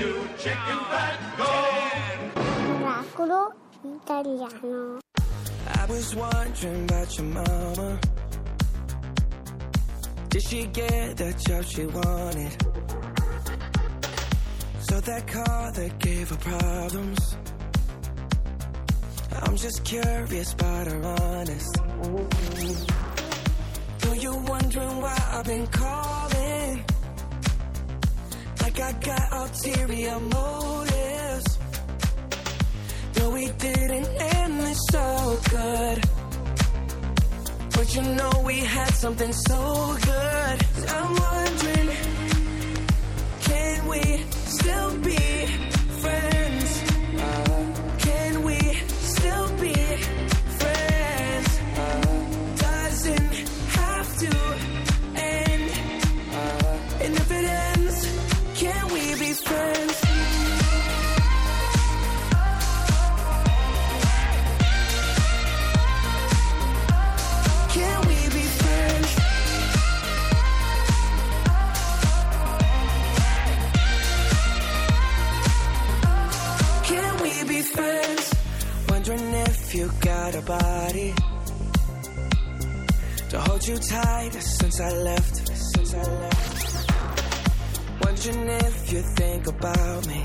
you chicken fat, go! Oracolo italiano. I was wondering about your mama. Did she get the job she wanted? So that car that gave her problems. I'm just curious about her honest. Know you're wondering why I've been I got ulterior motives. No, we didn't end this so good. But you know we had something so good. I'm wondering, tight since I left. Since I left. Wondering if you think about me.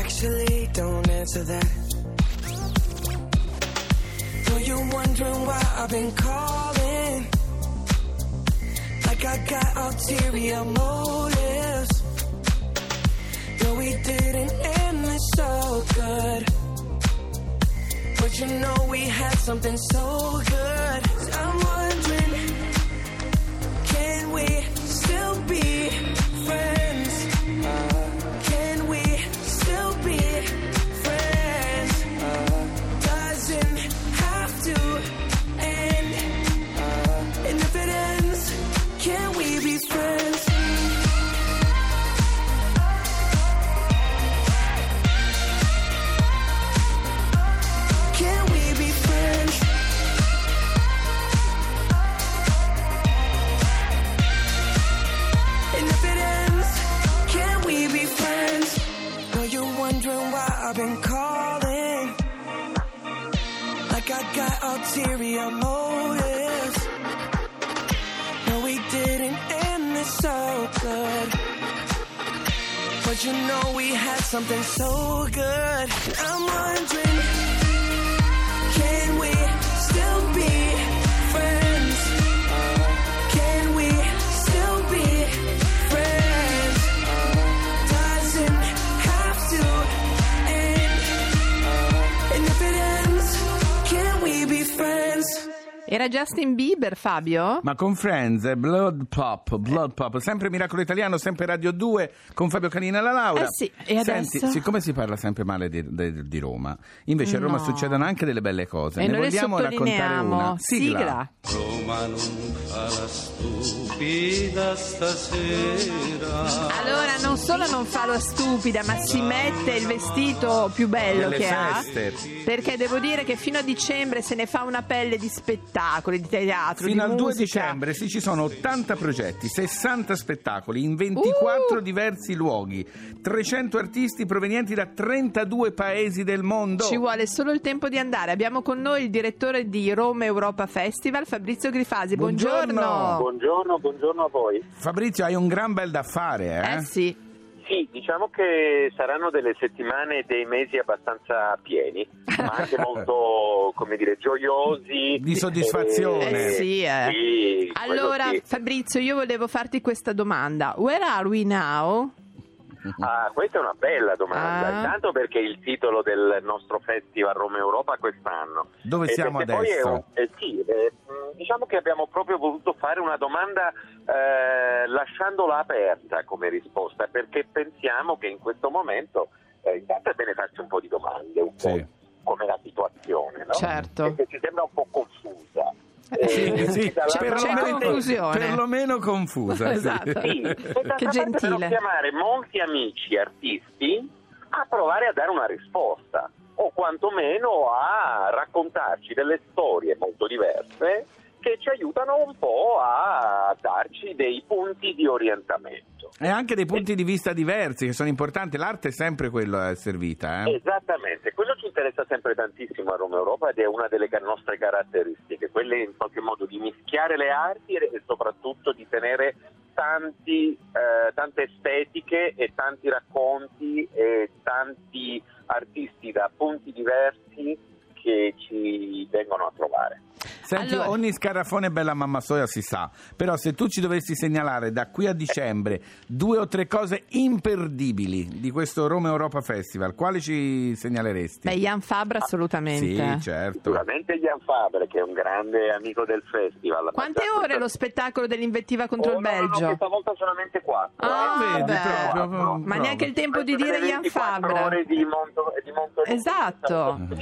Actually, don't answer that. Know you're wondering why I've been calling. Like I got ulterior motives. No, we didn't end this so good. You know we had something so good. I've been calling. Like I got ulterior motives. No, we didn't end this so good. But you know we had something so good. I'm wondering, can we still be Era Justin Bieber, Fabio? Ma con Friends, eh, Blood Pop, Blood Pop, sempre Miracolo Italiano, sempre Radio 2, con Fabio Canina e la Laura. Eh sì, e Senti, adesso? siccome si parla sempre male di, di- di Roma, invece a Roma No. succedono anche delle belle cose. E ne noi le vogliamo raccontare sottolineiamo. una? Sigla. Roma non fa la stupida stasera. Allora, non solo non fa la stupida, ma si mette il vestito più bello Delle che feste. ha. Perché devo dire che fino a dicembre se ne fa una pelle di spettacoli, di teatro, Fino di al 2 musica. dicembre sì, ci sono 80 progetti, 60 spettacoli in 24 Uh! diversi luoghi, 300 artisti provenienti da 32 paesi del mondo. Ci vuole solo il tempo di andare. Abbiamo con noi il direttore di Roma Europa Festival, Fabrizio Grifasi. Buongiorno. Buongiorno. Buongiorno, buongiorno a voi. Fabrizio, hai un gran bel da fare, eh? Eh sì. Sì, diciamo che saranno delle settimane e dei mesi abbastanza pieni, ma anche molto, come dire, gioiosi. Di soddisfazione. Eh sì, eh. Sì, Allora, sì. Fabrizio, io volevo farti questa domanda. Where are we now? Ah, questa è una bella domanda. Ah. Intanto perché è il titolo del nostro festival Roma Europa quest'anno. Dove E siamo è adesso? un- eh, sì, eh, mh, diciamo che abbiamo proprio voluto fare una domanda eh, lasciandola aperta come risposta, perché pensiamo che in questo momento eh, intanto è bene farsi un po' di domande, un Sì. po' come la situazione, no? Certo. Perché ci sembra un po' confusa. Eh, Sì, Eh, sì, c'è perlomeno, confusione. perlomeno confusa. sì. Esatto. Sì, Che gentile. chiamare molti amici artisti a provare a dare una risposta o quantomeno a raccontarci delle storie molto diverse che ci aiutano un po' a darci dei punti di orientamento. E anche dei punti di vista diversi che sono importanti. L'arte è sempre quello a essere vita. Eh? Esattamente, quello ci interessa sempre tantissimo a Roma Europa ed è una delle nostre caratteristiche, quelle in qualche modo di mischiare le arti e soprattutto di tenere tanti, eh, tante estetiche e tanti racconti e tanti artisti da punti diversi che ci vengono a trovare. Senti, Allora- ogni scarafone è bella mamma soia si sa, però se tu ci dovessi segnalare da qui a dicembre due o tre cose imperdibili di questo Roma Europa Festival, quali ci segnaleresti? Beh, Ian Fabra assolutamente. sì, certo. Sicuramente Ian Fabre, che è un grande amico del festival. Quante ore lo spettacolo dell'invettiva contro Oh, il no, no, no, Belgio? questa volta solamente quattro. Ah, vedi, beh. proprio- Ma neanche il tempo di dire Ian 24 Fabra. ore di monto, di monto Esatto. Molto,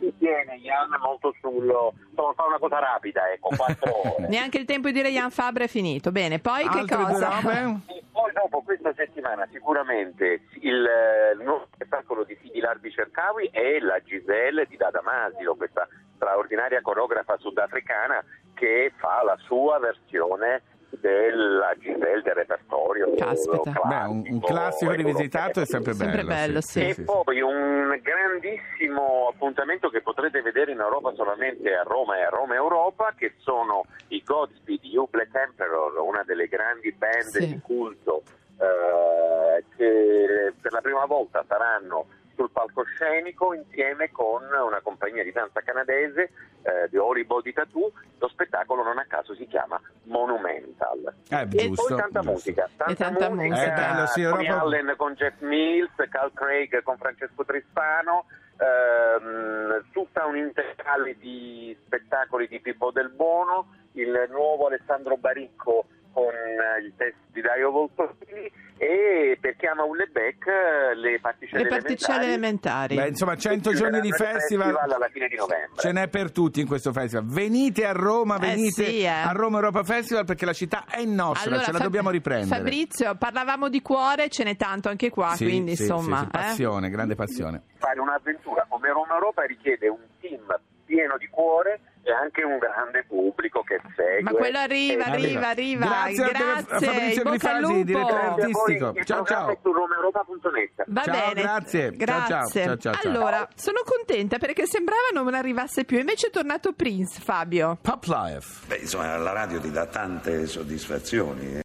si tiene Ian molto sullo, insomma, fa una cosa rapida, ecco, quattro ore. Neanche il tempo di dire Ian Fabra è finito. Bene, poi che Altre due cosa? E poi dopo questa settimana sicuramente il, eh, il nuovo spettacolo di Sibilar Bicercawi è la Giselle di Dada Masilo, questa straordinaria coreografa sudafricana che fa la sua versione della Giselle del repertorio. Caspita. classico, Beh, un, un classico rivisitato è sempre bello. Sempre bello, sì. E poi un grandissimo appuntamento che potrete vedere in Europa solamente a Roma e a Roma Europa, che sono i Godspeed You Black Emperor, una delle grandi band Sì. di culto eh, che per la prima volta saranno sul palcoscenico insieme con una compagnia di danza canadese, eh, The Holy Body Tattoo. Lo spettacolo non a caso si chiama Monumental. Eh, E giusto, poi tanta giusto. musica, tanta, E tanta musica, musica. Eh, bello, sì, Tony Europa- Allen con Jeff Mills, Cal Craig con Francesco Tristano, ehm, tutta un'integrale di spettacoli di Pippo Del Bono, il nuovo Alessandro Baricco con eh, il testo di Dario Voltolini e per chi ama Ullebec eh, le particelle Le particelle elementari. Beh, insomma, 100 che giorni di il festival. alla fine di novembre. Ce n'è per tutti in questo festival. Venite a Roma, Eh venite sì, eh. a Roma Europa Festival perché la città è nostra, ce la Fab- dobbiamo riprendere. Fabrizio, parlavamo di cuore, ce n'è tanto anche qua, Sì, quindi sì, insomma... sì, sì, eh? passione, grande passione. fare un'avventura come Roma Europa richiede un team pieno di cuore e anche un grande pubblico che segue. Ma quello arriva, E- arriva, arriva. Grazie, Grazie, Fabrizio Grifasi, direttore artistico. Ciao ciao. è su romaeuropa.net. Va Ciao, bene, grazie. Ciao, ciao, grazie. ciao, ciao, ciao. Allora, sono contenta perché sembrava non arrivasse più, invece è tornato Prince, Fabio. Pop Life. Beh, insomma, la radio ti dà tante soddisfazioni.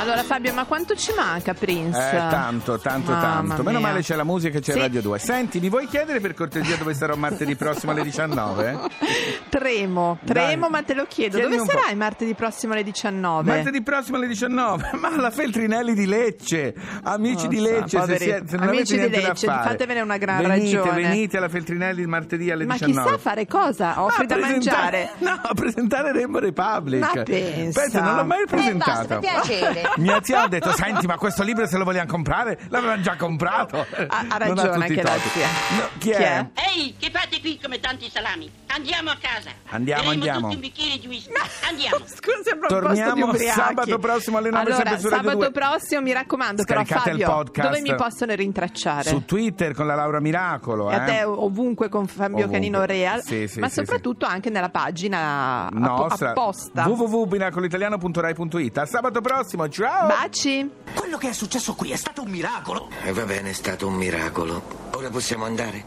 Allora Fabio, ma quanto ci manca Prince? Eh, tanto, tanto, Mamma tanto. Meno mia. male c'è la musica e c'è Sì. Radio 2. Senti, mi vuoi chiedere per cortesia dove sarò martedì prossimo alle 19? Tremo, tremo, Dai. ma te lo chiedo. Chiedi Dove un po'. sarai martedì prossimo alle 19? Martedì prossimo alle 19, ma alla Feltrinelli di Lecce, amici Non di so, Lecce, se, poveri- siete- se non amici avete di niente da Lecce, fare, fatevene una gran venite, ragione. Venite alla Feltrinelli martedì alle Ma 19. chissà fare cosa? Offri Ah, da mangiare? No, a presentare Rainbow Republic. Ma pensa. non l'ho mai Eh, basta, presentato. per piacere. Mia zia ha detto, senti, ma questo libro se lo vogliamo comprare? L'avevano già comprato. Ha- ha ragione anche la zia. No, chi, Chi è? è? Ehi, che fate qui come tanti salami? Andiamo a casa. Andiamo, Berremo andiamo. tutti un bicchiere di whisky. Andiamo. Scusa, Torniamo sabato prossimo alle nove, Allora, sabato 2. prossimo, mi raccomando, però Fabio, podcast. dove mi possono rintracciare? Su Twitter con la Laura Miracolo. E a eh. te ovunque con Fabio Ovunque. Canino Real, Sì, sì, ma sì, soprattutto anche nella pagina Nostra apposta. www.binacolitaliano.rai.it A sabato prossimo, ciao! Baci! Quello che è successo qui è stato un miracolo. E va bene, è stato un miracolo. Ora possiamo andare?